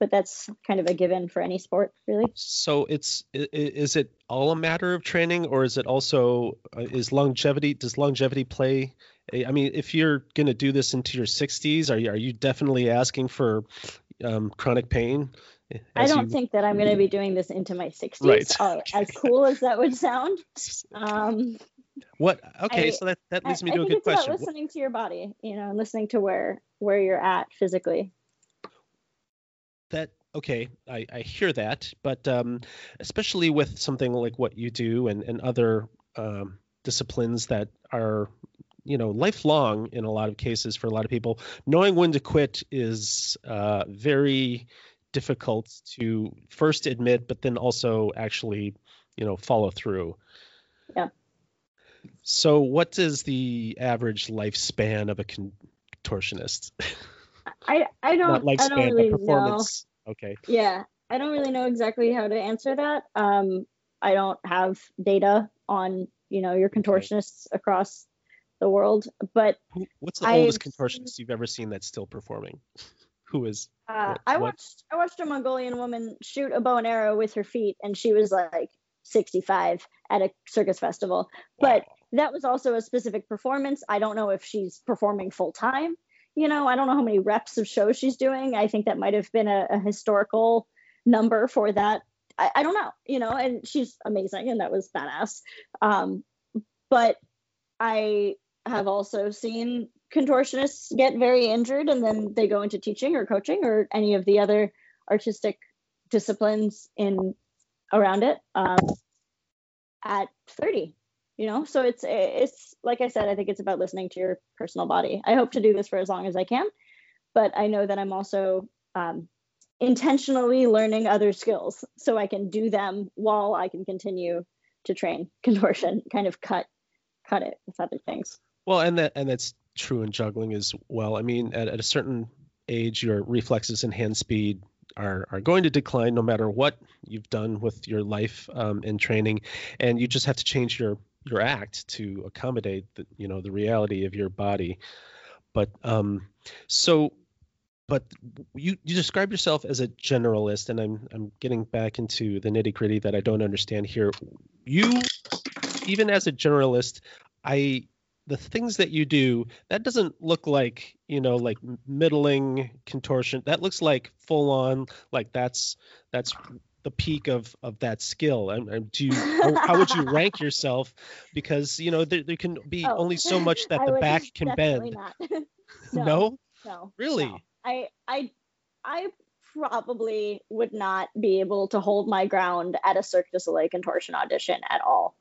but that's kind of a given for any sport, really. So it's is it all a matter of training, or is it also uh, is longevity? Does longevity play? I mean, if you're going to do this into your 60s, are you are you definitely asking for um, chronic pain? I don't you... think that I'm going to be doing this into my 60s. Right. Uh, as cool as that would sound. Um, What? Okay, I- so that that leads me I, to I a think good it's question. about listening to your body, you know, and listening to where where you're at physically. That okay i i hear that but um especially with something like what you do and and other um disciplines that are you know lifelong in a lot of cases for a lot of people knowing when to quit is uh very difficult to first admit but then also actually you know follow through Yeah. so what is the average lifespan of a contortionist [laughs] I I not don't I don't really but know. okay Yeah, I don't really know exactly how to answer that. Um, I don't have data on you know your contortionists across the world, but what's the I've oldest contortionist you've ever seen that's still performing? [laughs] Who is? uh, What- I what- watched I watched a Mongolian woman shoot a bow and arrow with her feet, and she was like 65 at a circus festival. But that was also a specific performance. I don't know if she's performing full time. You know, I don't know how many reps of shows she's doing. I think that might have been a, a historical number for that. I, I don't know, you know, and she's amazing and that was badass. Um, but I have also seen contortionists get very injured and then they go into teaching or coaching or any of the other artistic disciplines in around it um, at 30 you know? So it's it's like i said i think it's about listening to your personal body. I hope to do this for as long as i can but i know that i'm also um, intentionally learning other skills so i can do them while i can continue to train [laughs] contortion kind of cut cut it with other things. Well, and that and that's true in juggling as well. I mean, at, at a certain age, your reflexes and hand speed are are going to decline no matter what you've done with your life um, and training, and you just have to change your your act to accommodate the you know the reality of your body. But um, so but you you describe yourself as a generalist and i'm i'm getting back into the nitty gritty that i don't understand here you even as a generalist i the things that you do that doesn't look like you know like middling contortion that looks like full on like that's that's the peak of of that skill? And, and do you how, how would you rank [laughs] yourself? Because you know there, there can be Oh, only so much that [laughs] the back [laughs] can bend. not. no, no Really? no. i i i probably would not be able to hold my ground at a cirque du soleil contortion audition at all.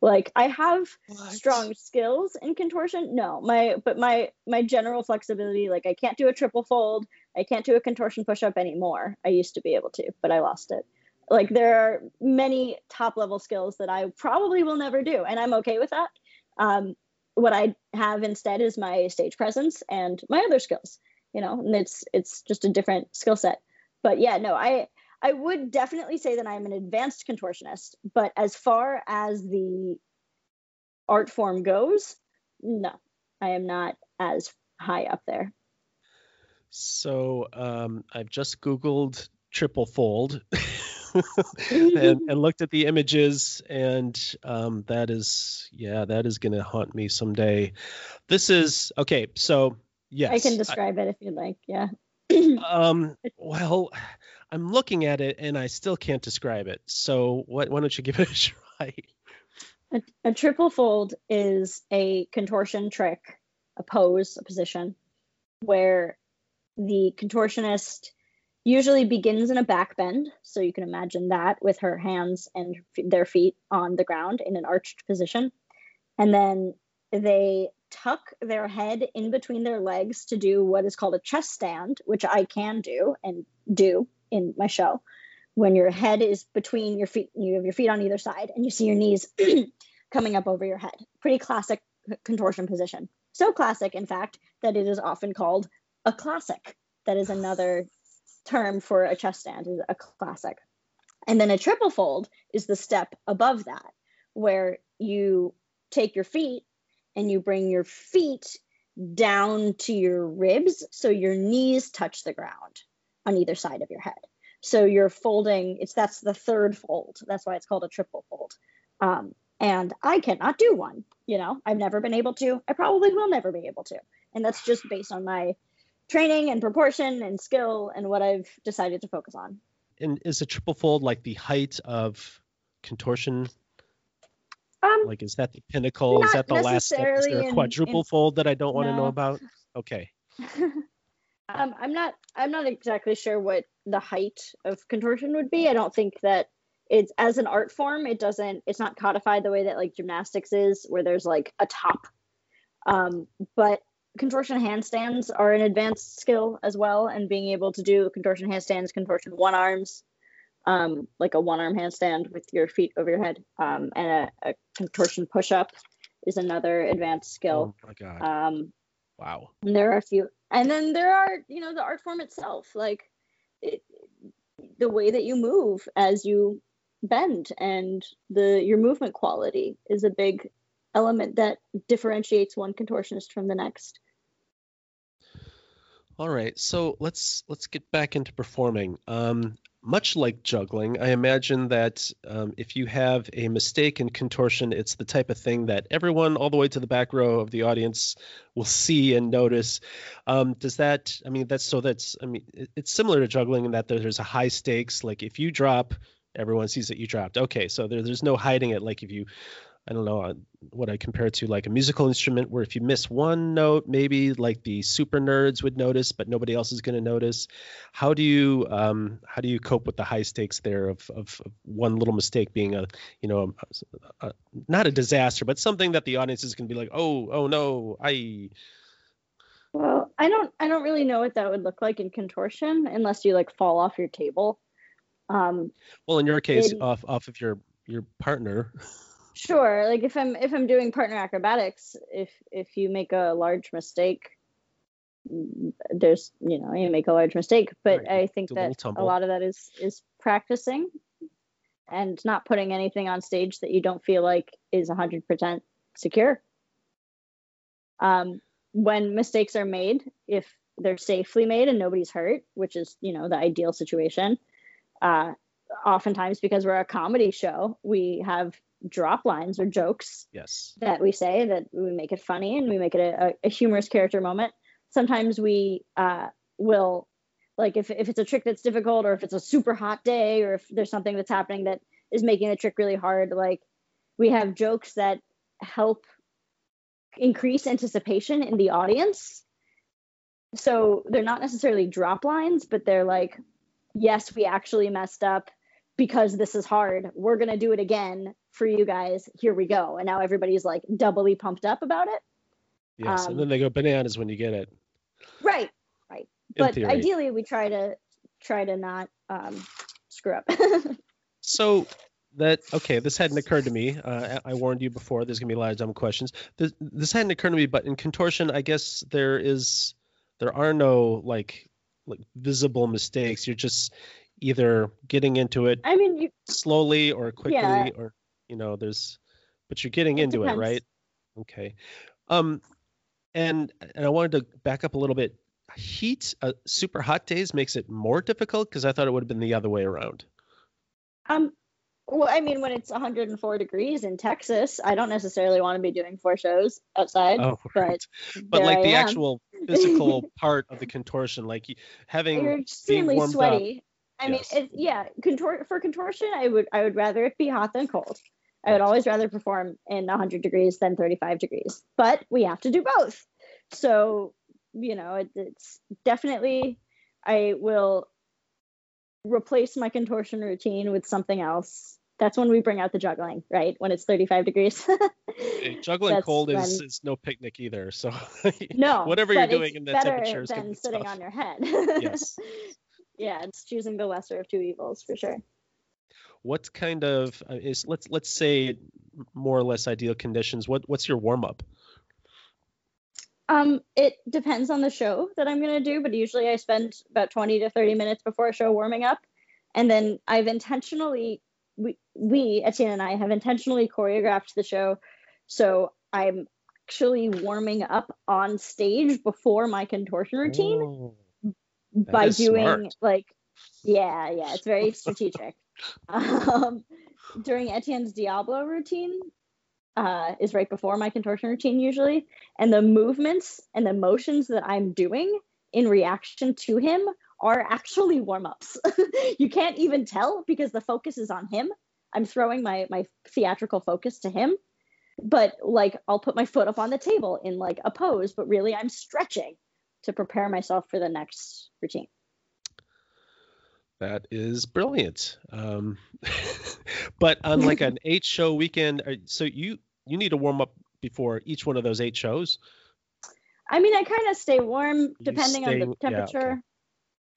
Like i have What? strong skills in contortion. No my but my my general flexibility like i can't do a triple fold. I can't do a contortion push up anymore. I used to be able to but i lost it like there are many top level skills that i probably will never do and i'm okay with that. Um, what i have instead is my stage presence and my other skills you know and it's it's just a different skill set. But yeah no i i would definitely say that i'm an advanced contortionist but as far as the art form goes no i am not as high up there. So um, I've just Googled triple fold [laughs] [laughs] and, [laughs] and looked at the images, and um, that is, yeah, that is going to haunt me someday. This is okay. So yes, i can describe it if you'd like yeah [clears throat] um, well, I'm looking at it and I still can't describe it. So what? Why don't you give it a [laughs] try? A, a triple fold is a contortion trick, a pose, a position, where the contortionist usually begins in a back bend. So you can imagine that with her hands and their feet on the ground in an arched position. And then they tuck their head in between their legs to do what is called a chest stand, which I can do and do in my show. When your head is between your feet, you have your feet on either side, and you see your knees [clears throat] coming up over your head. Pretty classic contortion position. So classic, in fact, that it is often called a classic. That is another term for a chest stand, is a classic. And then a triple fold is the step above that, where you take your feet and you bring your feet down to your ribs so your knees touch the ground on either side of your head. So you're folding, it's that's the third fold. That's why it's called a triple fold. Um, and I cannot do one. You know, I've never been able to. I probably will never be able to. And that's just based on my training and proportion and skill and what I've decided to focus on. And is a triple fold like the height of contortion? Um, Like, is that the pinnacle? Is that the last step? Is there a quadruple in- fold that I don't want to know about? [laughs] Okay. um, I'm not. I'm not exactly sure what the height of contortion would be. I don't think that it's as an art form. It doesn't. It's not codified the way that like gymnastics is, where there's like a top. Um, but contortion handstands are an advanced skill as well, and being able to do contortion handstands, contortion one arms, um, like a one arm handstand with your feet over your head, um, and a, a contortion push up is another advanced skill. Oh my god. Um, wow. and there are a few and then there are you know the art form itself like it, the way that you move as you bend and the your movement quality is a big element that differentiates one contortionist from the next All right, so let's let's get back into performing. Um, much like juggling, I imagine that um, if you have a mistake in contortion, it's the type of thing that everyone, all the way to the back row of the audience, will see and notice. Um, does that? I mean, that's so that's. I mean, it, it's similar to juggling in that there's a high stakes. Like if you drop, everyone sees that you dropped. Okay, so there, there's no hiding it. Like if you I don't know uh, what I compare it to, like a musical instrument, where if you miss one note, maybe like the super nerds would notice, but nobody else is going to notice. How do you um, how do you cope with the high stakes there of, of, of one little mistake being a you know a, a, not a disaster, but something that the audience is going to be like, oh oh no, I well i don't i don't really know what that would look like in contortion unless you like fall off your table um well in your case It- off off of your your partner. [laughs] sure. Like if i'm if i'm doing partner acrobatics if if you make a large mistake there's you know you make a large mistake. But Right, i think do a that a tumble. lot of that is is practicing and not putting anything on stage that you don't feel like is 100% secure. Um when mistakes are made if they're safely made and nobody's hurt which is you know the ideal situation uh oftentimes because we're a comedy show we have drop lines or jokes Yes. that we say that we make it funny and we make it a, a humorous character moment. Sometimes we uh, will, like, if, if it's a trick that's difficult or if it's a super hot day or if there's something that's happening that is making the trick really hard, like, we have jokes that help increase anticipation in the audience. So they're not necessarily drop lines, but they're like, yes, we actually messed up because this is hard. We're going to do it again for you guys. Here we go. And now everybody's like doubly pumped up about it. Yes. Um, and then they go bananas when you get it. Right. Right. In but theory. ideally we try to try to not um, screw up. [laughs] So that okay, this hadn't occurred to me. Uh, I warned you before. There's gonna be a lot of dumb questions. This, this hadn't occurred to me, but in contortion, I guess there is there are no like like visible mistakes. You're just either getting into it I mean, you, slowly or quickly, Yeah. or you know, there's but you're getting It into depends. it, right? Okay. Um, and and I wanted to back up a little bit. Heat, uh, super hot days makes it more difficult because I thought it would have been the other way around. um, well, I mean, when it's 104 degrees in Texas, I don't necessarily want to be doing four shows outside. Oh, [laughs] right. but there like I the am. actual physical [laughs] part of the contortion, like having you're extremely warmed up. sweaty. I Yes. mean, it, yeah, contor- for contortion, I would I would rather it be hot than cold. I would always rather perform in 100 degrees than 35 degrees, but we have to do both. So, you know, it, it's definitely I will replace my contortion routine with something else. That's when we bring out the juggling, right? When it's 35 degrees. eh, [laughs] juggling That's cold is, when- is no picnic either. So [laughs] no, whatever you're doing in the temperature is gonna than be sitting tough. on your head. Yes. [laughs] yeah, it's choosing the lesser of two evils for sure. What kind of uh, is let's let's say more or less ideal conditions. What what's your warm up? Um, it depends on the show that I'm gonna do, but usually I spend about 20 to 30 minutes before a show warming up, and then I've intentionally we we Etienne and I have intentionally choreographed the show, so I'm actually warming up on stage before my contortion routine Oh, by doing smart. like yeah yeah it's very strategic um during etienne's diabolo routine uh is right before my contortion routine usually and the movements and the motions that i'm doing in reaction to him are actually warm-ups. [laughs] You can't even tell because the focus is on him. I'm throwing my my theatrical focus to him. But like I'll put my foot up on the table in like a pose, but really I'm stretching to prepare myself for the next routine. That is brilliant. Um, [laughs] but on like an eight show weekend, so you you need to warm up before each one of those eight shows. I mean, I kind of stay warm depending stay, on the temperature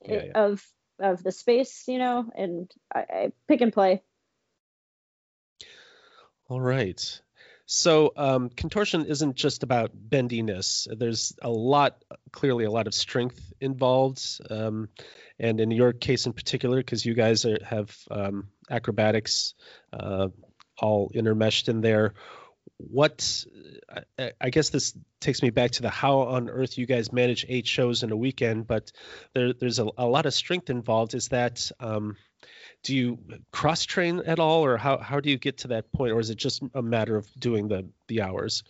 yeah, okay. yeah, yeah. of of the space, you know, and I, I pick and play. All right. So um, contortion isn't just about bendiness. There's a lot, clearly, a lot of strength involved. Um, and in your case in particular, because you guys are, have um, acrobatics uh, all intermeshed in there, what I, I, guess this takes me back to the how on earth you guys manage eight shows in a weekend, but there, there's a, a lot of strength involved. Is that um, do you cross train at all or how, how do you get to that point or is it just a matter of doing the the hours?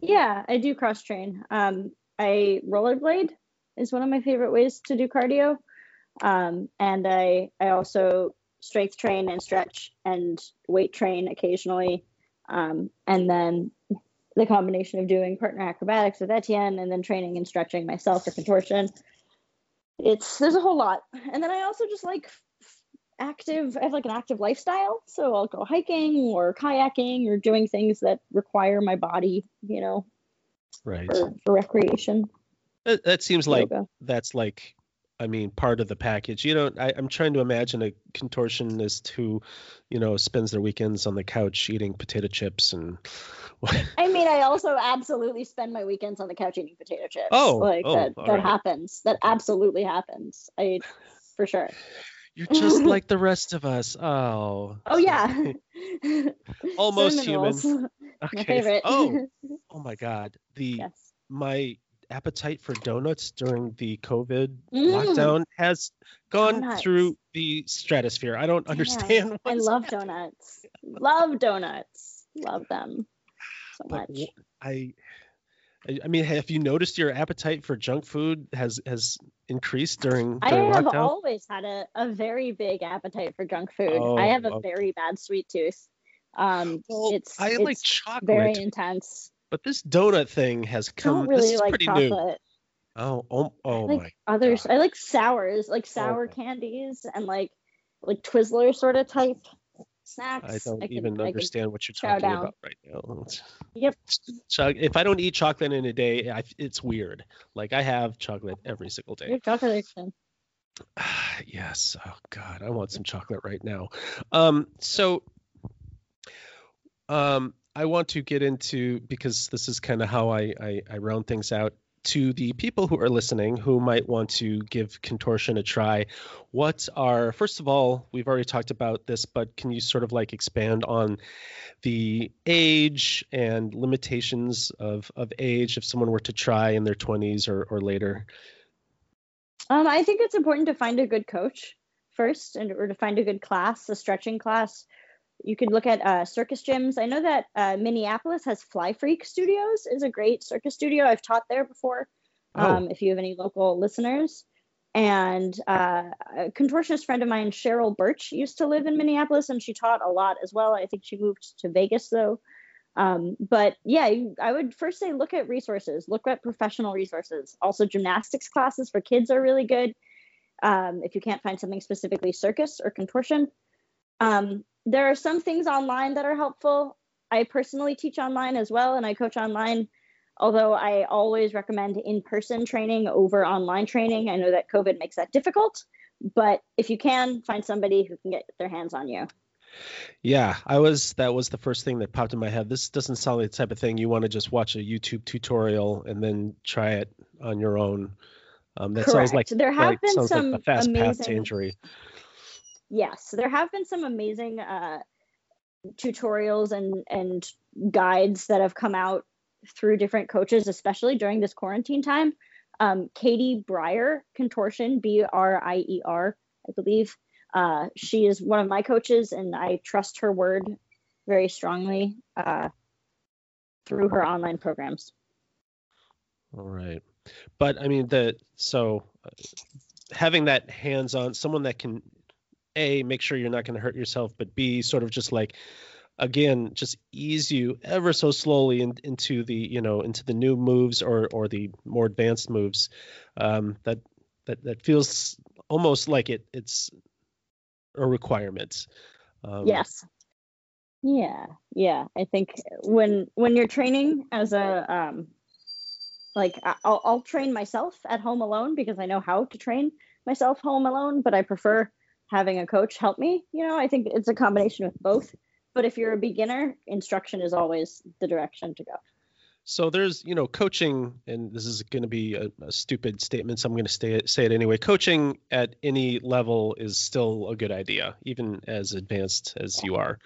Yeah i do cross train. Um, i rollerblade is one of my favorite ways to do cardio. Um, and i i also strength train and stretch and weight train occasionally. Um, and then the combination of doing partner acrobatics with etienne and then training and stretching myself for contortion. It's there's a whole lot. And then i also just like active i have like an active lifestyle so i'll go hiking or kayaking or doing things that require my body you know right for, for recreation that, that seems like Yoga. that's like I mean, part of the package. You know, I, am trying to imagine a contortionist who, you know, spends their weekends on the couch eating potato chips and. [laughs] I mean, I also absolutely spend my weekends on the couch eating potato chips. Oh, like oh, that. That right. happens. That absolutely happens. I, for sure. You're just [laughs] like the rest of us. Oh. Oh yeah. [laughs] Almost human. [laughs] Okay. My favorite. oh. Oh my God. The yes. my appetite for donuts during the COVID mm. lockdown has gone donuts. through the stratosphere. I don't understand. I love happening. donuts. Love donuts. Love them so but much. I I mean, have you noticed your appetite for junk food has has increased during? during I have lockdown? always had a, a very big appetite for junk food. Oh, I have a okay. very bad sweet tooth. Um, well, it's I it's like chocolate. Very intense. But this donut thing has come. I don't really like chocolate. New. Oh, oh, oh like my. Others, God. I like sours, like sour candies, and like like Twizzler sort of type snacks. I don't I can, even understand what you're talking down. about right now. Yep. So if I don't eat chocolate in a day, I, it's weird. Like I have chocolate every single day. Chocolate addiction. [sighs] yes. Oh God, I want some chocolate right now. Um. So. Um. I want to get into because this is kind of how I, I I round things out to the people who are listening who might want to give contortion a try, what are, first of all, we've already talked about this, but can you sort of like expand on the age and limitations of, of age if someone were to try in their 20s or, or later? Um, I think it's important to find a good coach first and or to find a good class, a stretching class you could look at uh, circus gyms. I know that uh, Minneapolis has Fly Freak Studios is a great circus studio. I've taught there before. Oh. Um, if you have any local listeners, and uh, a contortionist friend of mine, Cheryl Birch, used to live in Minneapolis, and she taught a lot as well. I think she moved to Vegas though. Um, but yeah, I would first say look at resources, look at professional resources. Also, gymnastics classes for kids are really good. Um, if you can't find something specifically circus or contortion. Um, there are some things online that are helpful. I personally teach online as well, and I coach online. Although I always recommend in person training over online training. I know that COVID makes that difficult, but if you can, find somebody who can get their hands on you. Yeah, I was. That was the first thing that popped in my head. This doesn't sound like the type of thing you want to just watch a YouTube tutorial and then try it on your own. Um, that Correct. sounds like there have like, been some like a fast amazing, path to injury yes, there have been some amazing uh, tutorials and and guides that have come out through different coaches, especially during this quarantine time. Um, Katie Brier, contortion, B R I E R, I believe. Uh, she is one of my coaches, and I trust her word very strongly uh, through her online programs. All right, but I mean the so uh, having that hands-on, someone that can a make sure you're not going to hurt yourself but b sort of just like again just ease you ever so slowly in, into the you know into the new moves or or the more advanced moves um, that that that feels almost like it it's a requirement um, yes. Yeah yeah. I think when when you're training as a um like I'll, I'll train myself at home alone because i know how to train myself home alone but i prefer having a coach help me you know i think it's a combination of both. But if you're a beginner instruction is always the direction to go. So there's you know coaching and this is going to be a, a, stupid statement so i'm going to say, say it anyway. Coaching at any level is still a good idea even as advanced as you are.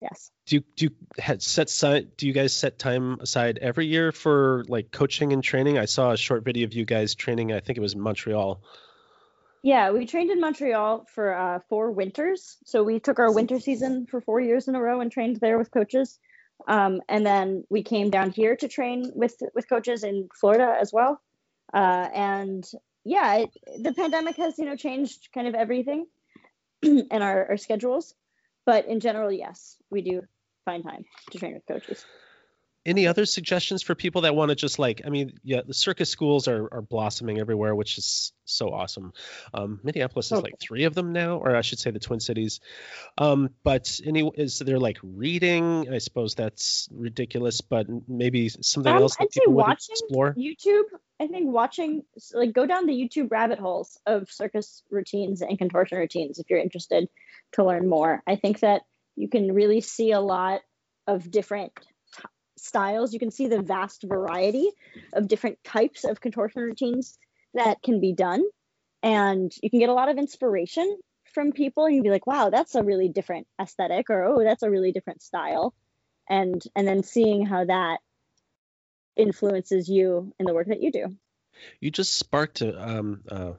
Yes. Do you do you set side do you guys set time aside every year for like coaching and training? I saw a short video of you guys training i think it was montreal yeah, we trained in Montreal for uh, four winters. So we took our winter season for four years in a row and trained there with coaches. Um, and then we came down here to train with with coaches in Florida as well. Uh, and yeah, it, the pandemic has you know changed kind of everything [clears throat] and our, our schedules. But in general, yes, we do find time to train with coaches any other suggestions for people that want to just like i mean yeah the circus schools are, are blossoming everywhere which is so awesome. Um, minneapolis is okay. like three of them now or i should say the twin cities. Um, but any is there like reading? I suppose that's ridiculous but maybe something um, else i'd say watching explore? Youtube i think watching like go down the youtube rabbit holes of circus routines and contortion routines if you're interested to learn more. I think that you can really see a lot of different styles. You can see the vast variety of different types of contortion routines that can be done. And you can get a lot of inspiration from people and you'd be like, wow, that's a really different aesthetic, or oh, that's a really different style. And and then seeing how that influences you in the work that you do. You just sparked a, um, uh,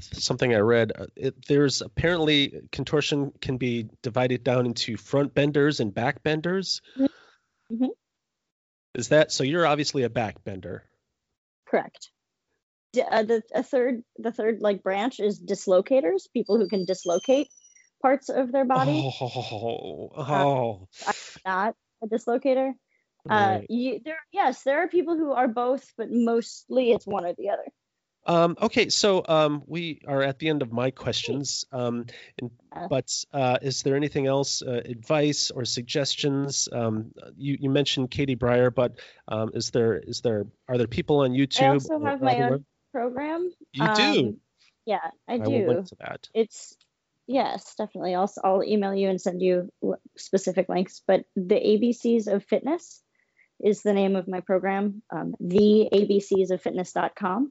something I read. Uh, it, there's apparently contortion can be divided down into front benders and back benders. Mm-hmm. Is that so? You're obviously a backbender. Correct. Uh, the a third the third like branch is dislocators, people who can dislocate parts of their body. Oh, [laughs] oh. Uh, not a dislocator. Uh, right. Uh, you, there, yes, there are people who are both, but mostly it's one or the other. Um, okay, so um, we are at the end of my questions. Um, and, uh. but uh, is there anything else, uh, advice or suggestions? Um, you, you mentioned Katie Brier, but um, is there is there are there people on YouTube? I also have my own program. You do? Um, yeah, I do. I will link to that. It's yes, definitely. I'll I'll email you and send you specific links. But the ABCs of Fitness is the name of my program. Um, the ABCs of Fitness.com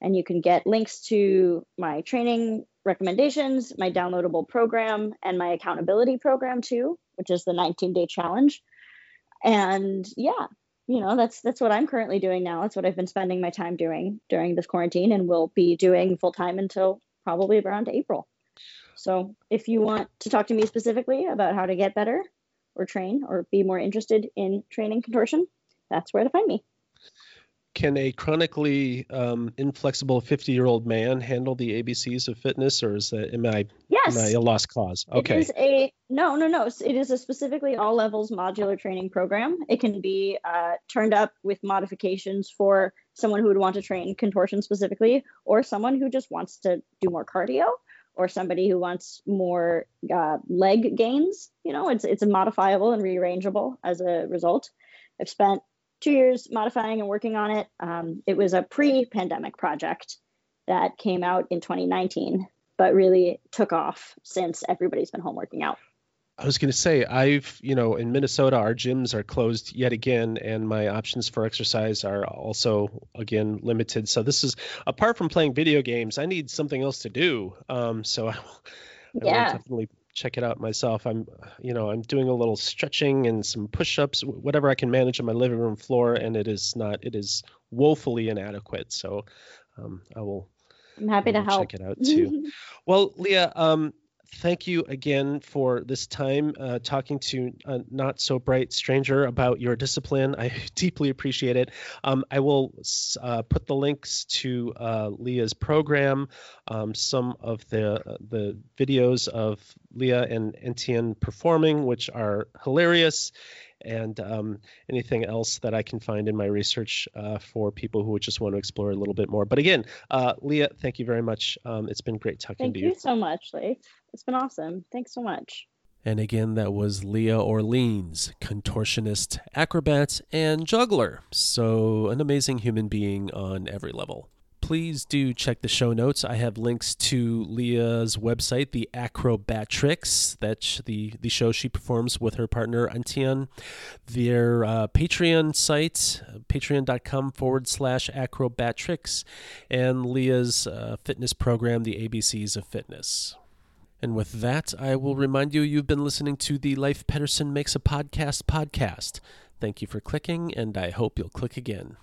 and you can get links to my training recommendations, my downloadable program, and my accountability program too, which is the 19 day challenge. And yeah, you know, that's that's what I'm currently doing now. That's what I've been spending my time doing during this quarantine and will be doing full time until probably around April. So if you want to talk to me specifically about how to get better or train or be more interested in training contortion, that's where to find me can a chronically um, inflexible 50 year old man handle the ABCs of fitness, or is that am I yes am I a lost cause? Okay, it is a no, no, no. It is a specifically all levels modular training program. It can be uh, turned up with modifications for someone who would want to train contortion specifically, or someone who just wants to do more cardio, or somebody who wants more uh, leg gains. You know, it's it's modifiable and rearrangeable as a result. I've spent two years modifying and working on it. Um, it was a pre pandemic project that came out in 2019, but really took off since everybody's been home working out. I was going to say, I've, you know, in Minnesota, our gyms are closed yet again, and my options for exercise are also, again, limited. So, this is apart from playing video games, I need something else to do. Um, so, [laughs] I, I yeah. will definitely check it out myself. I'm, you know, I'm doing a little stretching and some push-ups, whatever I can manage on my living room floor, and it is not, it is woefully inadequate. So, um, I will. I'm happy to help. Check it out too. [laughs] well, Leah, um, thank you again for this time uh, talking to a not so bright stranger about your discipline. I [laughs] deeply appreciate it. Um, I will uh, put the links to uh, Leah's program, um, some of the the videos of Leah and Etienne performing, which are hilarious and um, anything else that I can find in my research uh, for people who would just want to explore a little bit more. But again, uh, Leah, thank you very much. Um, it's been great talking thank to you. you. Thank you so much, Leif. It's been awesome. Thanks so much. And again, that was Leah Orleans, contortionist, acrobat, and juggler. So, an amazing human being on every level please do check the show notes. I have links to Leah's website, the Acrobatrix, that's the, the show she performs with her partner Etienne. Their uh, Patreon site, patreon.com forward slash Acrobatrix, and Leah's uh, fitness program, the ABCs of Fitness. And with that, I will remind you you've been listening to the Leif Pedersen Makes a Podcast podcast. Thank you for clicking, and I hope you'll click again.